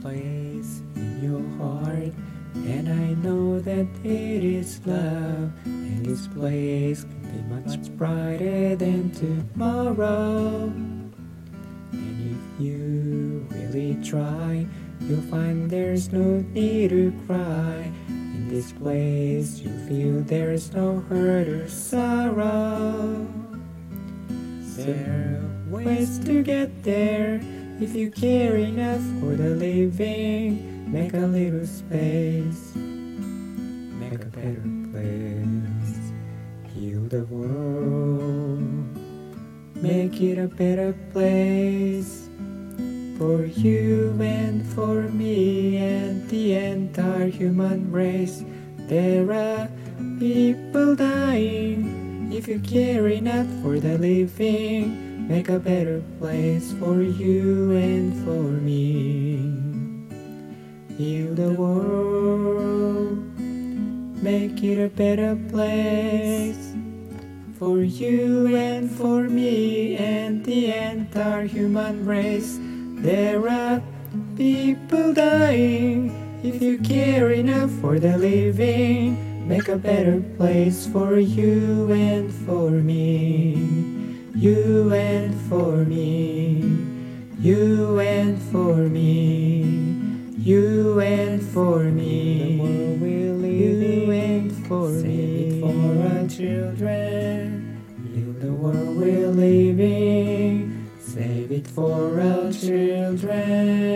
place in your heart, and I know that it is love. And this place can be much brighter than tomorrow. And if you really try, you'll find there's no need to cry. In this place, you feel there's no hurt or sorrow. There are ways to get there if you care enough for the living. Make a little space, make a better place. Heal the world, make it a better place for you and for me and the entire human race. There are people dying. If you care enough for the living, make a better place for you and for me. Heal the world, make it a better place for you and for me and the entire human race. There are people dying. If you care enough for the living, make a better place for you and for me. You and for me. You and for me. You and for me. The world will live you and for Save me. it for our children. Heal the world we're living. Save it for our children.